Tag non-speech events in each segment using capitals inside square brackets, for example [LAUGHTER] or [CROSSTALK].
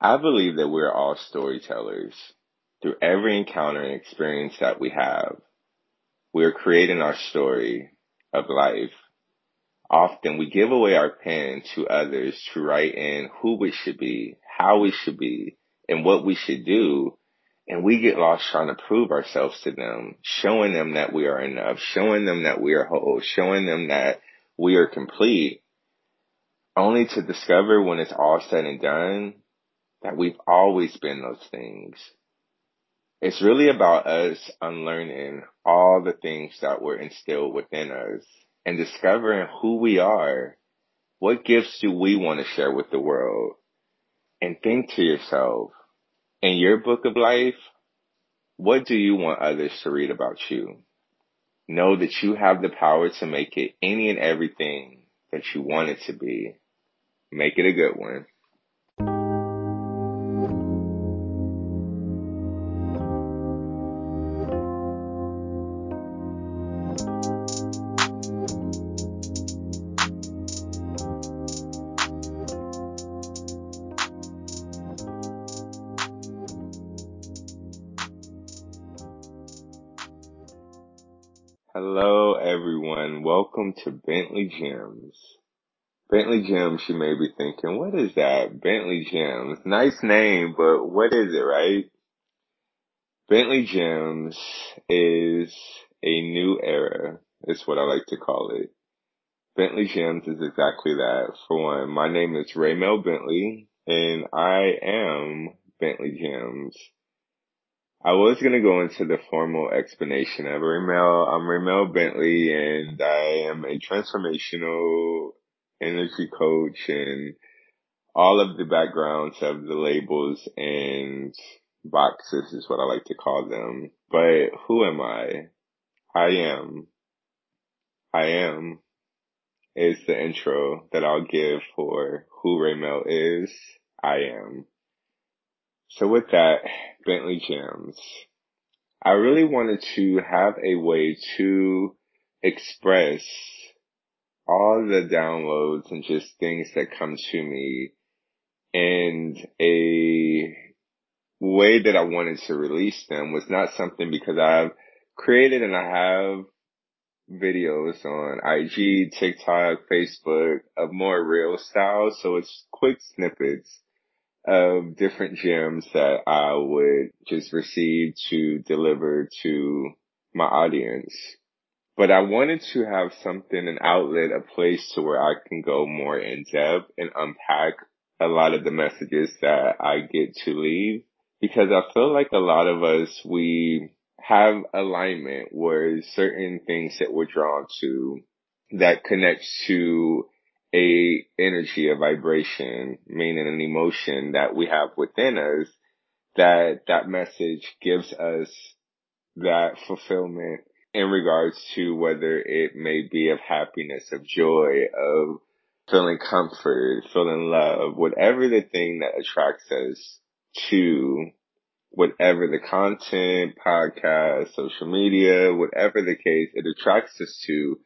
I believe that we're all storytellers. Through every encounter and experience that we have, we are creating our story of life. Often we give away our pen to others to write in who we should be, how we should be, and what we should do. And we get lost trying to prove ourselves to them, showing them that we are enough, showing them that we are whole, showing them that we are complete, only to discover when it's all said and done that we've always been those things. It's really about us unlearning all the things that were instilled within us and discovering who we are. What gifts do we want to share with the world? And think to yourself, in your book of life, what do you want others to read about you? Know that you have the power to make it any and everything that you want it to be. Make it a good one. To Bentley Gems. Bentley Gems, you may be thinking, what is that? Bentley Gems. Nice name, but what is it, right? Bentley Gems is a new era, is what I like to call it. Bentley Gems is exactly that. For one, my name is Raymel Bentley, and I am Bentley Gems. I was gonna go into the formal explanation of Raymel. I'm Raymel Bentley and I am a transformational energy coach and all of the backgrounds of the labels and boxes is what I like to call them. But who am I? I am. I am is the intro that I'll give for who Raymel is. I am. So with that, Bentley Gems, I really wanted to have a way to express all the downloads and just things that come to me and a way that I wanted to release them was not something because I've created and I have videos on IG, TikTok, Facebook of more reel style. So it's quick snippets of different gems that I would just receive to deliver to my audience. But I wanted to have something, an outlet, a place to where I can go more in depth and unpack a lot of the messages that I get to leave because I feel like a lot of us, we have alignment where certain things that we're drawn to that connects to a energy, a vibration, meaning an emotion that we have within us, that that message gives us that fulfillment in regards to whether it may be of happiness, of joy, of feeling comfort, feeling love, whatever the thing that attracts us to whatever the content, podcast, social media, whatever the case, it attracts us to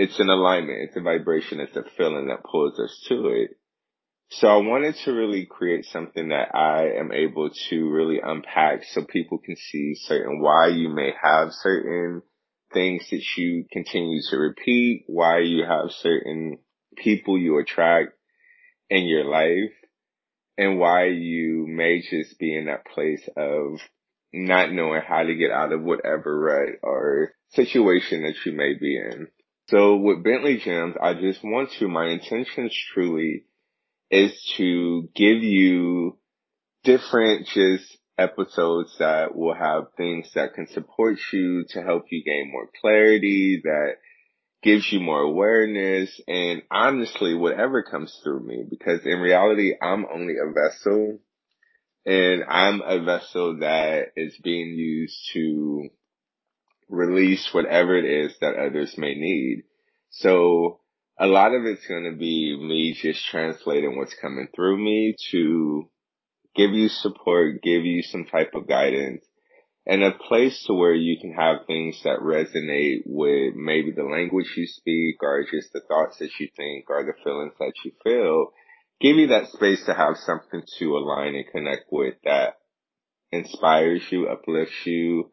it's an alignment, it's a vibration, it's a feeling that pulls us to it. So I wanted to really create something that I am able to really unpack so people can see certain why you may have certain things that you continue to repeat, why you have certain people you attract in your life, and why you may just be in that place of not knowing how to get out of whatever rut or situation that you may be in. So with Bentley Gems, I just want to, my intentions truly is to give you different just episodes that will have things that can support you to help you gain more clarity, that gives you more awareness and honestly, whatever comes through me, because in reality, I'm only a vessel and I'm a vessel that is being used to release whatever it is that others may need. So a lot of it's going to be me just translating what's coming through me to give you support, give you some type of guidance and a place to where you can have things that resonate with maybe the language you speak or just the thoughts that you think or the feelings that you feel give you that space to have something to align and connect with that inspires you, uplifts you,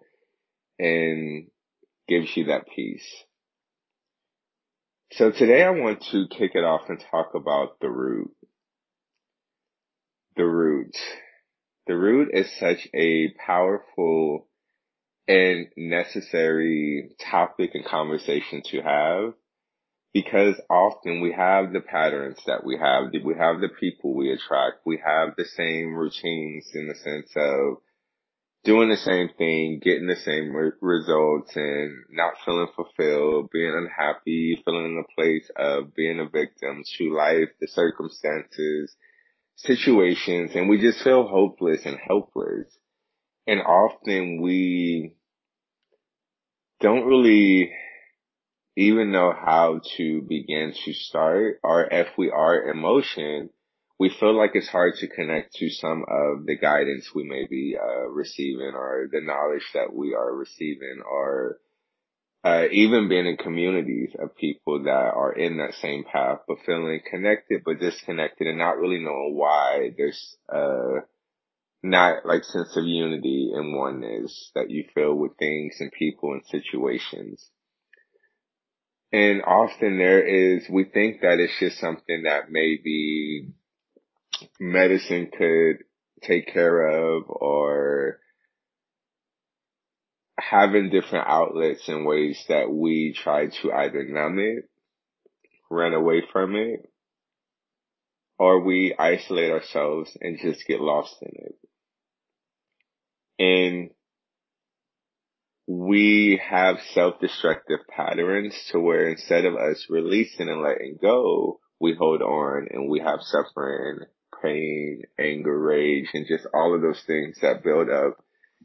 and gives you that peace. So today I want to kick it off and talk about the root. The root. The root is such a powerful and necessary topic and conversation to have because often we have the patterns that we have. We have the people we attract. We have the same routines in the sense of doing the same thing, getting the same re- results and not feeling fulfilled, being unhappy, feeling in a place of being a victim to life, the circumstances, situations, and we just feel hopeless and helpless. And often we don't really even know how to begin to start, or if we are in motion, we feel like it's hard to connect to some of the guidance we may be uh, receiving or the knowledge that we are receiving or uh, even being in communities of people that are in that same path but feeling connected but disconnected and not really knowing why there's uh not like sense of unity and oneness that you feel with things and people and situations. And often there is, we think that it's just something that maybe medicine could take care of or having different outlets and ways that we try to either numb it, run away from it, or we isolate ourselves and just get lost in it. And we have self-destructive patterns to where instead of us releasing and letting go, we hold on and we have suffering, pain, anger, rage, and just all of those things that build up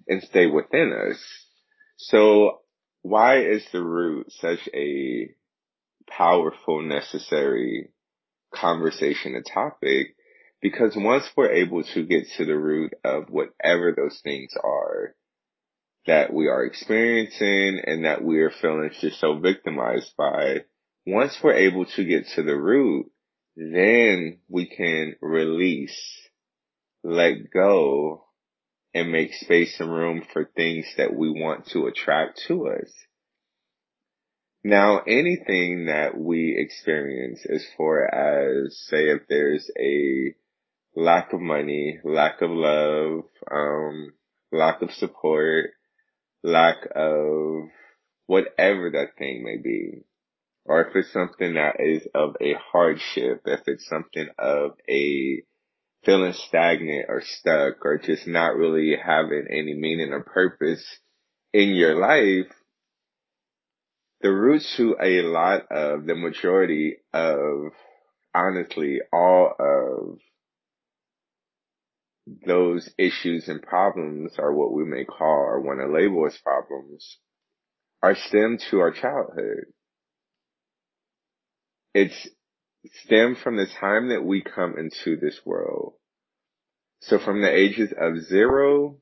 and stay within us. So why is the root such a powerful, necessary conversation and topic? Because once we're able to get to the root of whatever those things are, that we are experiencing and that we are feeling just so victimized by, once we're able to get to the root, then we can release, let go, and make space and room for things that we want to attract to us. Now, anything that we experience as far as, say, if there's a lack of money, lack of love, um, lack of support, lack of whatever that thing may be, or if it's something that is of a hardship, if it's something of a feeling stagnant or stuck or just not really having any meaning or purpose in your life, the root to a lot of the majority of honestly all of those issues and problems are what we may call or want to label as problems are stemmed to our childhood. It's stemmed from the time that we come into this world. So from the ages of zero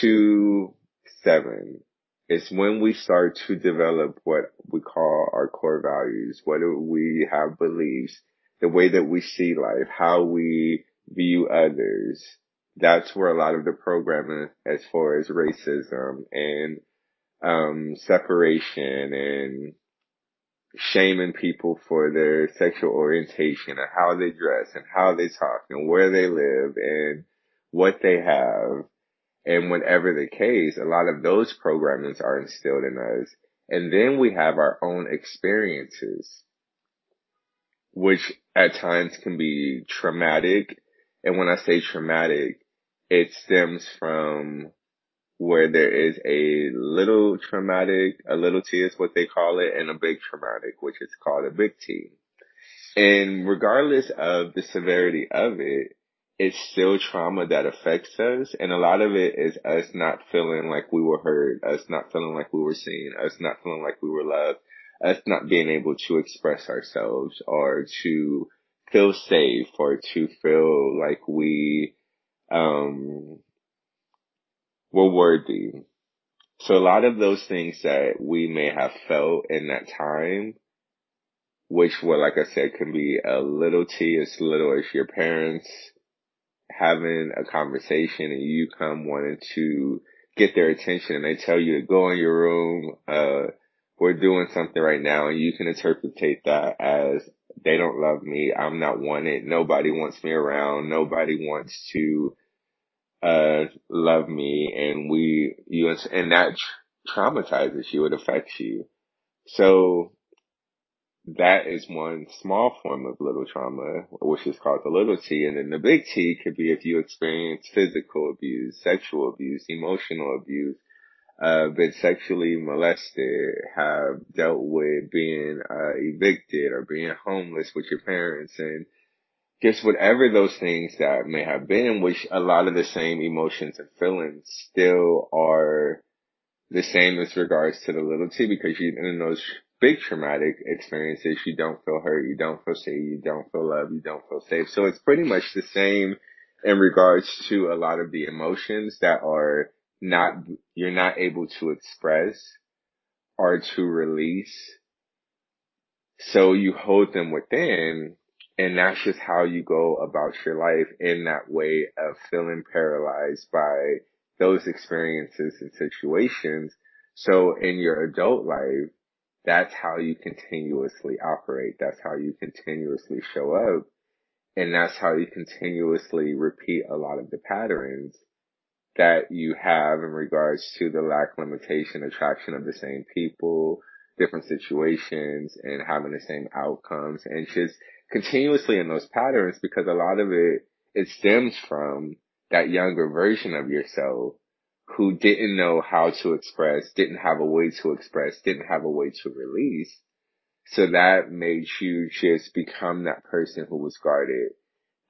to seven is when we start to develop what we call our core values, what we have beliefs, the way that we see life, how we view others. That's where a lot of the programming as far as racism and um, separation and shaming people for their sexual orientation and how they dress and how they talk and where they live and what they have. And whatever the case, a lot of those programmings are instilled in us. And then we have our own experiences, which at times can be traumatic. And when I say traumatic, it stems from where there is a little traumatic, a little T is what they call it, and a big traumatic, which is called a big T. And regardless of the severity of it, it's still trauma that affects us. And a lot of it is us not feeling like we were heard, us not feeling like we were seen, us not feeling like we were loved, us not being able to express ourselves or to feel safe or to feel like we, um, were worthy. So a lot of those things that we may have felt in that time which, were, like I said, can be a little T as little as your parents having a conversation and you come wanting to get their attention and they tell you to go in your room, uh, we're doing something right now and you can interpretate that as they don't love me. I'm not wanted. Nobody wants me around. Nobody wants to, uh, love me. And we, you, and that traumatizes you. It affects you. So that is one small form of little trauma, which is called the little T. And then the big T could be if you experience physical abuse, sexual abuse, emotional abuse, uh, been sexually molested, have dealt with being uh, evicted or being homeless with your parents and just whatever those things that may have been, which a lot of the same emotions and feelings still are the same as regards to the little t because you in those big traumatic experiences, you don't feel hurt, you don't feel safe, you don't feel love, you don't feel safe. So it's pretty much the same in regards to a lot of the emotions that are not, you're not able to express or to release. So you hold them within and that's just how you go about your life in that way of feeling paralyzed by those experiences and situations. So in your adult life, that's how you continuously operate. That's how you continuously show up. And that's how you continuously repeat a lot of the patterns that you have in regards to the lack limitation attraction of the same people, different situations and having the same outcomes and just continuously in those patterns because a lot of it, it stems from that younger version of yourself who didn't know how to express, didn't have a way to express, didn't have a way to release. So that made you just become that person who was guarded,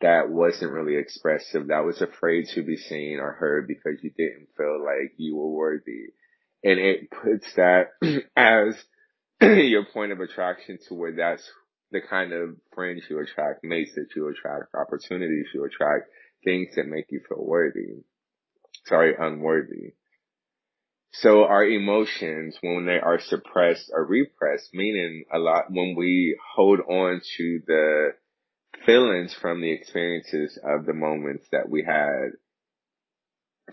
that wasn't really expressive, that was afraid to be seen or heard because you didn't feel like you were worthy. And it puts that [CLEARS THROAT] as [CLEARS THROAT] your point of attraction to where that's the kind of friends you attract, mates that you attract, opportunities you attract, things that make you feel worthy. Sorry, unworthy. So our emotions, when they are suppressed or repressed, meaning a lot, when we hold on to the feelings from the experiences of the moments that we had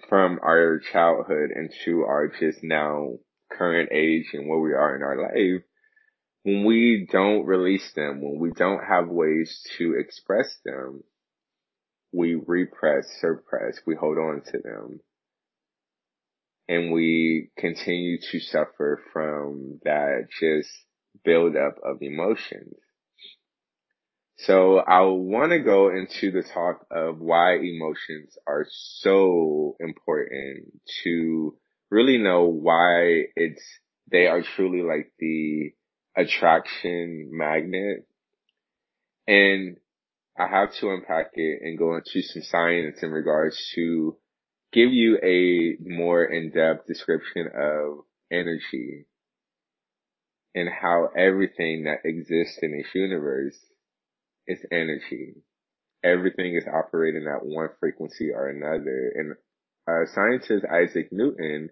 from our childhood into our just now current age and where we are in our life, when we don't release them, when we don't have ways to express them, we repress, suppress, we hold on to them. And we continue to suffer from that just buildup of emotions. So I want to go into the talk of why emotions are so important to really know why it's, they are truly like the attraction magnet. And I have to unpack it and go into some science in regards to give you a more in-depth description of energy and how everything that exists in this universe is energy. Everything is operating at one frequency or another. And uh, scientist Isaac Newton,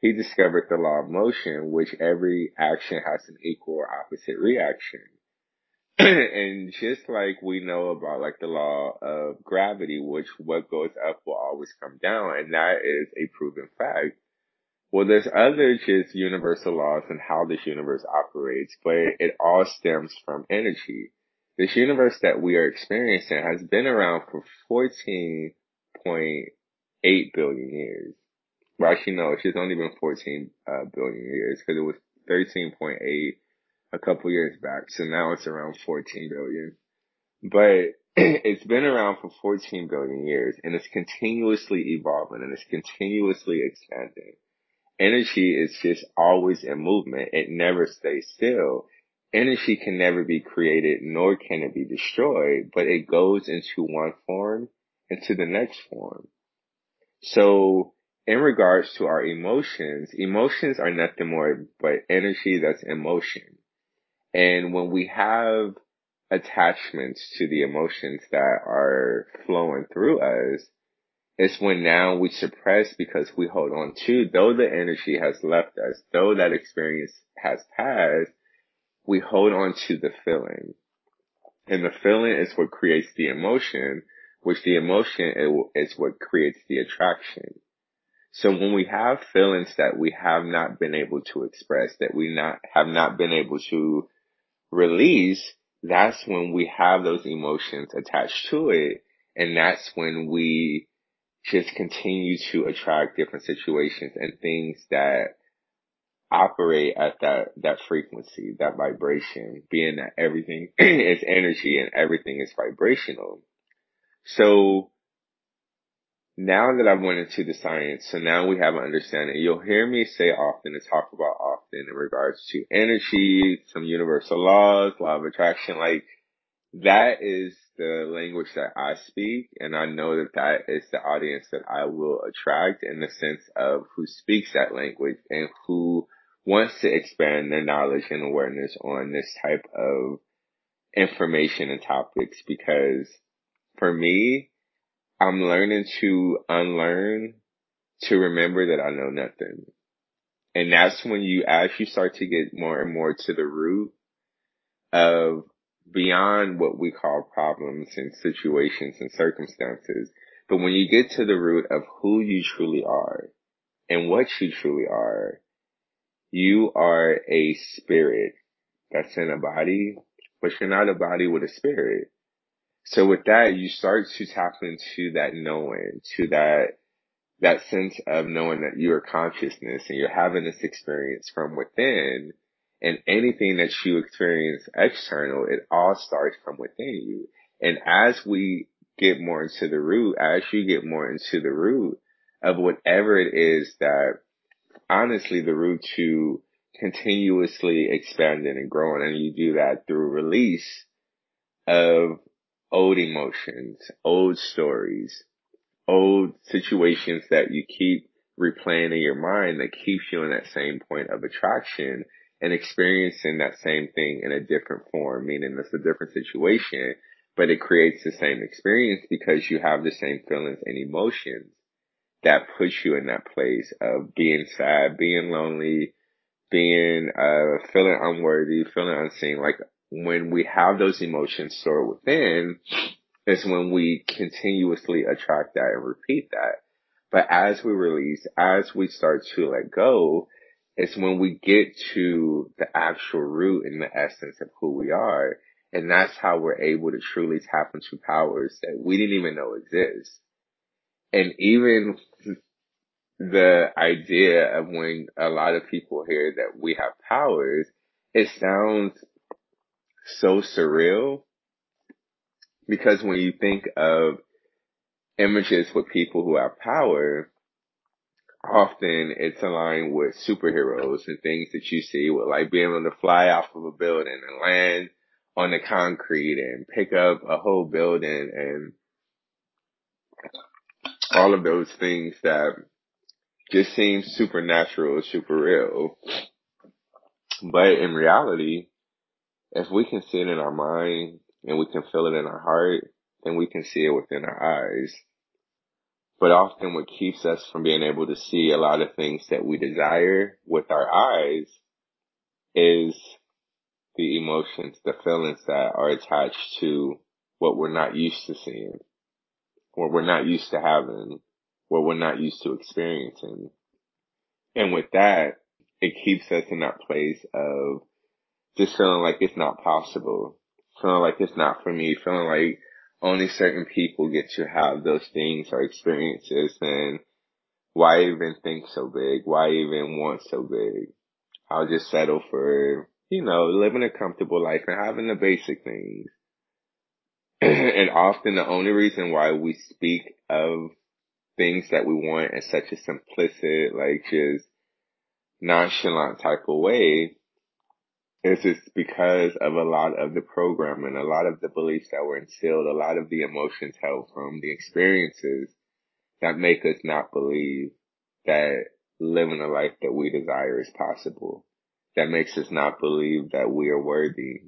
he discovered the law of motion, which every action has an equal or opposite reaction. [CLEARS THROAT] and just like we know about like the law of gravity, which what goes up will always come down, and that is a proven fact. Well, there's other just universal laws and how this universe operates, but it all stems from energy. This universe that we are experiencing has been around for 14.8 billion years. Well, actually, no, it's only been 14 uh, billion years because it was 13.8 a couple years back. So now it's around 14 billion. But [CLEARS THROAT] it's been around for 14 billion years and it's continuously evolving and it's continuously expanding. Energy is just always in movement. It never stays still. Energy can never be created nor can it be destroyed, but it goes into one form into the next form. So in regards to our emotions, emotions are nothing more but energy that's in motion. And when we have attachments to the emotions that are flowing through us, it's when now we suppress because we hold on to, though the energy has left us, though that experience has passed, we hold on to the feeling. And the feeling is what creates the emotion, which the emotion is what creates the attraction. So when we have feelings that we have not been able to express, that we not have not been able to release, that's when we have those emotions attached to it. And that's when we just continue to attract different situations and things that operate at that, that frequency, that vibration, being that everything [CLEARS THROAT] is energy and everything is vibrational. So now that I've went into the science, so now we have an understanding. You'll hear me say often and talk about often in regards to energy, some universal laws, law of attraction, like that is the language that I speak, and I know that that is the audience that I will attract in the sense of who speaks that language and who wants to expand their knowledge and awareness on this type of information and topics because for me, I'm learning to unlearn to remember that I know nothing. And that's when you, as you start to get more and more to the root of beyond what we call problems and situations and circumstances. But when you get to the root of who you truly are and what you truly are, you are a spirit that's in a body, but you're not a body with a spirit. So with that, you start to tap into that knowing, to that, that sense of knowing that you are consciousness and you're having this experience from within and anything that you experience external, it all starts from within you. And as we get more into the root, as you get more into the root of whatever it is that honestly the root to continuously expanding and growing, and you do that through release of old emotions, old stories, old situations that you keep replaying in your mind that keeps you in that same point of attraction and experiencing that same thing in a different form, meaning it's a different situation, but it creates the same experience because you have the same feelings and emotions that puts you in that place of being sad, being lonely, being, uh, feeling unworthy, feeling unseen. Like when we have those emotions stored within, is when we continuously attract that and repeat that. But as we release, as we start to let go, it's when we get to the actual root and the essence of who we are. And that's how we're able to truly tap into powers that we didn't even know exist. And even the idea of when a lot of people hear that we have powers, it sounds so surreal because when you think of images with people who have power, often it's aligned with superheroes and things that you see with like being able to fly off of a building and land on the concrete and pick up a whole building and all of those things that just seem supernatural, super real. But in reality, if we can see it in our mind and we can feel it in our heart, then we can see it within our eyes. But often what keeps us from being able to see a lot of things that we desire with our eyes is the emotions, the feelings that are attached to what we're not used to seeing, what we're not used to having, what we're not used to experiencing. And with that, it keeps us in that place of just feeling like it's not possible, feeling like it's not for me, feeling like only certain people get to have those things or experiences and why even think so big? Why even want so big? I'll just settle for, you know, living a comfortable life and having the basic things. [CLEARS THROAT] and often the only reason why we speak of things that we want in such a simplistic, like just nonchalant type of way is it's because of a lot of the programming, a lot of the beliefs that were instilled, a lot of the emotions held from the experiences that make us not believe that living a life that we desire is possible. That makes us not believe that we are worthy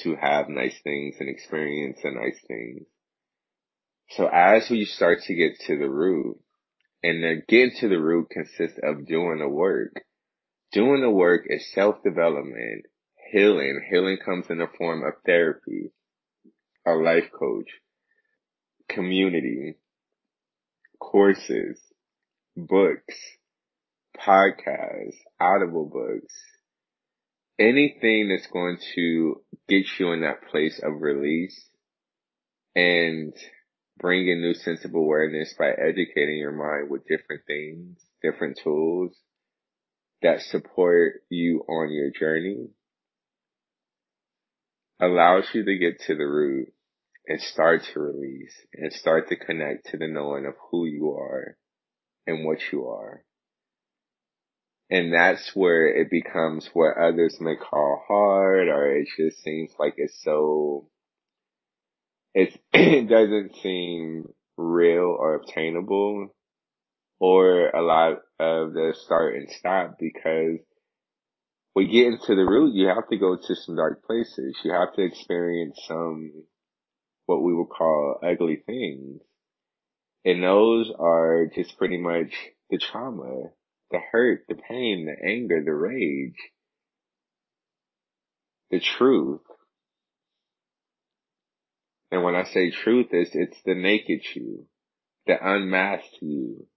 to have nice things and experience the nice things. So as we start to get to the root, and the getting to the root consists of doing the work. Doing the work is self-development, healing. Healing comes in the form of therapy, a life coach, community, courses, books, podcasts, audible books, anything that's going to get you in that place of release and bring a new sense of awareness by educating your mind with different things, different tools that support you on your journey allows you to get to the root and start to release and start to connect to the knowing of who you are and what you are. And that's where it becomes what others may call hard or it just seems like it's so, it's, [CLEARS THROAT] it doesn't seem real or obtainable or a lot of the start and stop because we get into the root, you have to go to some dark places. You have to experience some, what we would call ugly things. And those are just pretty much the trauma, the hurt, the pain, the anger, the rage, the truth. And when I say truth, it's, it's the naked you, the unmasked you,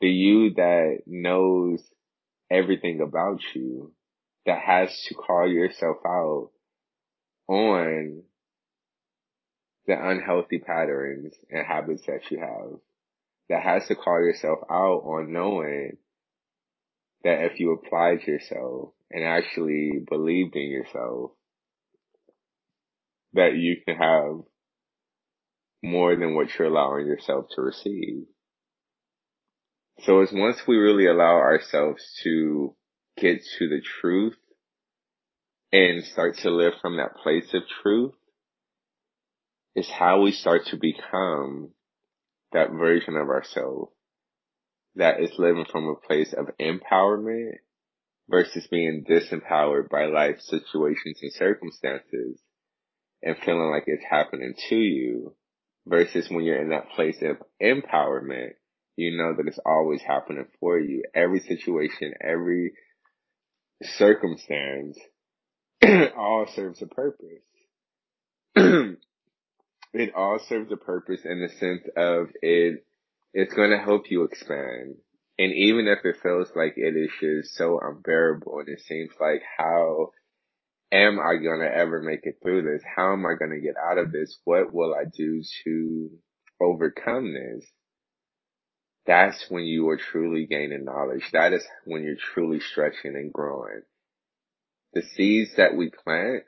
the you that knows everything about you, that has to call yourself out on the unhealthy patterns and habits that you have. That has to call yourself out on knowing that if you applied yourself and actually believed in yourself, that you can have more than what you're allowing yourself to receive. So it's once we really allow ourselves to get to the truth and start to live from that place of truth is how we start to become that version of ourselves that is living from a place of empowerment versus being disempowered by life situations and circumstances and feeling like it's happening to you versus when you're in that place of empowerment, you know that it's always happening for you. Every situation, every circumstance [CLEARS THROAT] all serves a purpose. [CLEARS THROAT] it all serves a purpose in the sense of it, it's going to help you expand. And even if it feels like it is just so unbearable and it seems like how am I going to ever make it through this? How am I going to get out of this? What will I do to overcome this? That's when you are truly gaining knowledge. That is when you're truly stretching and growing. The seeds that we plant,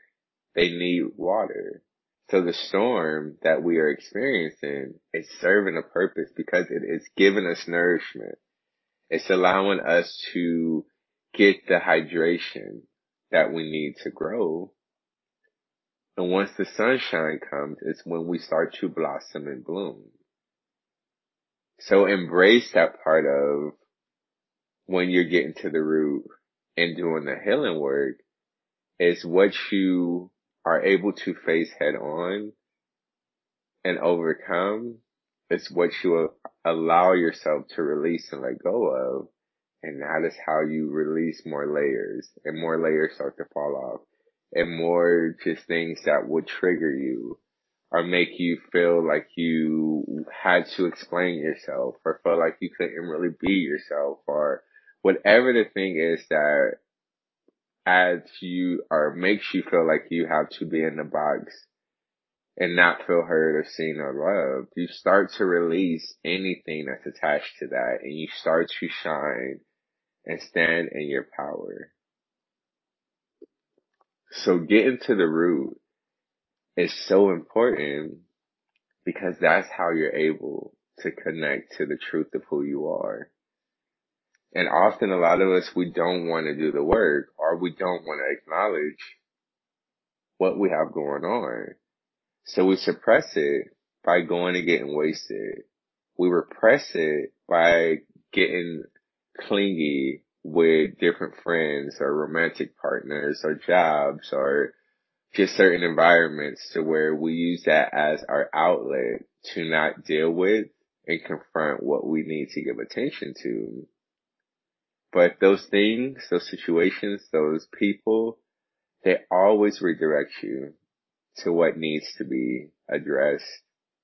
they need water. So the storm that we are experiencing is serving a purpose because it is giving us nourishment. It's allowing us to get the hydration that we need to grow. And once the sunshine comes, it's when we start to blossom and bloom. So embrace that part of when you're getting to the root and doing the healing work is what you are able to face head on and overcome. It's what you allow yourself to release and let go of. And that is how you release more layers and more layers start to fall off and more just things that would trigger you or make you feel like you had to explain yourself or felt like you couldn't really be yourself or whatever the thing is that adds you or makes you feel like you have to be in the box and not feel heard or seen or loved, you start to release anything that's attached to that and you start to shine and stand in your power. So get into the root is so important because that's how you're able to connect to the truth of who you are. And often a lot of us, we don't want to do the work or we don't want to acknowledge what we have going on. So we suppress it by going and getting wasted. We repress it by getting clingy with different friends or romantic partners or jobs or just certain environments to where we use that as our outlet to not deal with and confront what we need to give attention to. But those things, those situations, those people, they always redirect you to what needs to be addressed,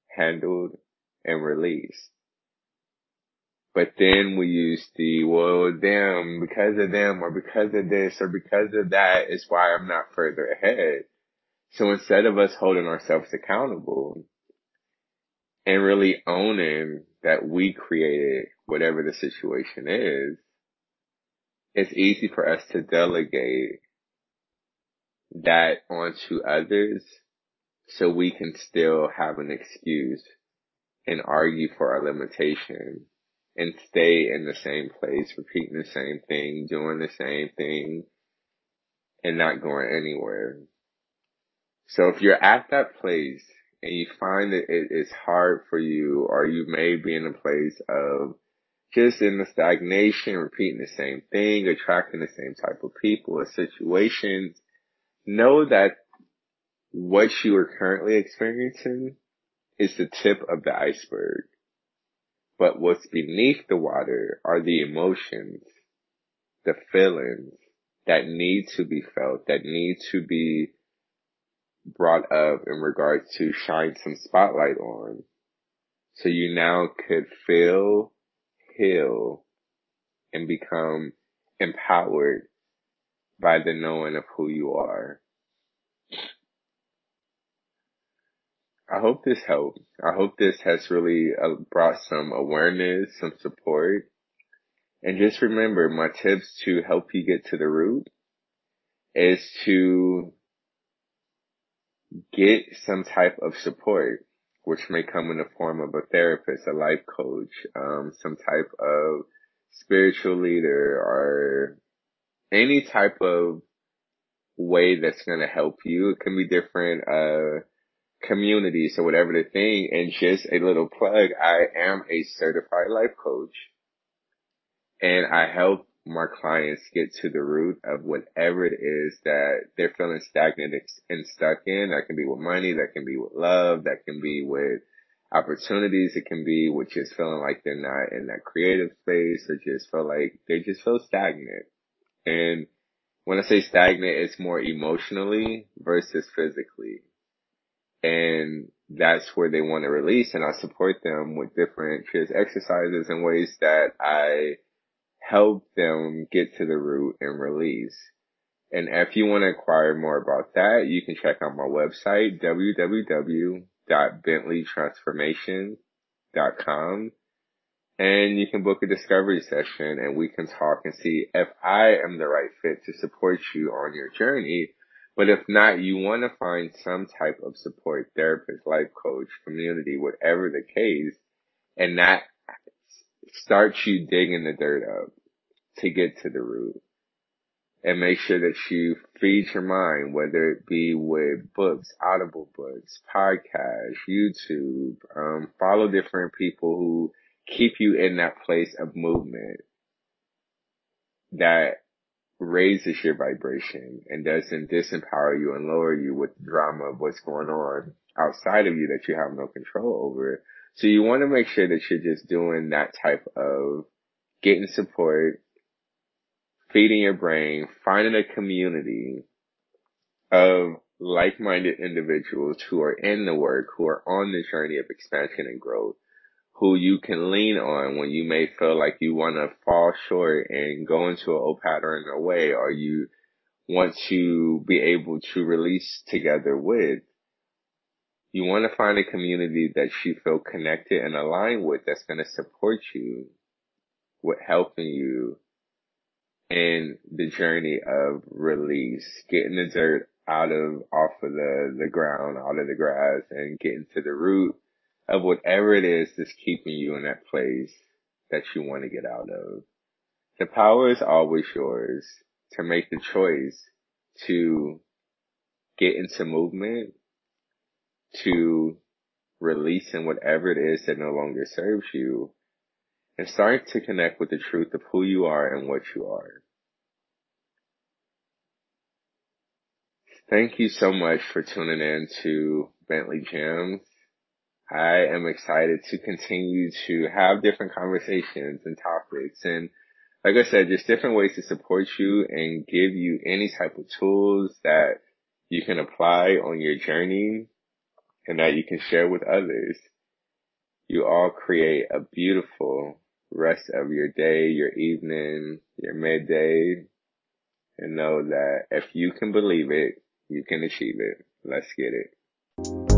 handled, and released. But then we use the, well, them, because of them, or because of this, or because of that is why I'm not further ahead. So instead of us holding ourselves accountable and really owning that we created whatever the situation is, it's easy for us to delegate that onto others so we can still have an excuse and argue for our limitation and stay in the same place, repeating the same thing, doing the same thing, and not going anywhere. So if you're at that place and you find that it is hard for you, or you may be in a place of just in the stagnation, repeating the same thing, attracting the same type of people or situations, know that what you are currently experiencing is the tip of the iceberg. But what's beneath the water are the emotions, the feelings that need to be felt, that need to be brought up in regards to shine some spotlight on. So you now could feel, heal, and become empowered by the knowing of who you are. I hope this helped. I hope this has really uh, brought some awareness, some support. And just remember my tips to help you get to the root is to get some type of support, which may come in the form of a therapist, a life coach, um, some type of spiritual leader or any type of way that's going to help you. It can be different, uh, communities or whatever the thing. And just a little plug, I am a certified life coach and I help my clients get to the root of whatever it is that they're feeling stagnant and stuck in. That can be with money, that can be with love, that can be with opportunities, it can be with just feeling like they're not in that creative space or just feel like they just feel stagnant. And when I say stagnant, it's more emotionally versus physically. And that's where they want to release and I support them with different exercises and ways that I help them get to the root and release. And if you want to inquire more about that, you can check out my website, www.bentleytransformation.com. And you can book a discovery session and we can talk and see if I am the right fit to support you on your journey. But if not, you want to find some type of support, therapist, life coach, community, whatever the case, and that starts you digging the dirt up to get to the root and make sure that you feed your mind, whether it be with books, audible books, podcasts, YouTube, um, follow different people who keep you in that place of movement that raises your vibration and doesn't disempower you and lower you with the drama of what's going on outside of you that you have no control over. So you want to make sure that you're just doing that type of getting support, feeding your brain, finding a community of like-minded individuals who are in the work, who are on the journey of expansion and growth, who you can lean on when you may feel like you want to fall short and go into an old pattern or way, or you want to be able to release together with. You want to find a community that you feel connected and aligned with that's going to support you with helping you in the journey of release, getting the dirt out of, off of the, the ground, out of the grass and getting to the root of whatever it is that's keeping you in that place that you want to get out of. The power is always yours to make the choice to get into movement, to release in whatever it is that no longer serves you, and start to connect with the truth of who you are and what you are. Thank you so much for tuning in to Bentley Gems. I am excited to continue to have different conversations and topics and like I said, just different ways to support you and give you any type of tools that you can apply on your journey and that you can share with others. You all create a beautiful rest of your day, your evening, your midday, and know that if you can believe it, you can achieve it. Let's get it.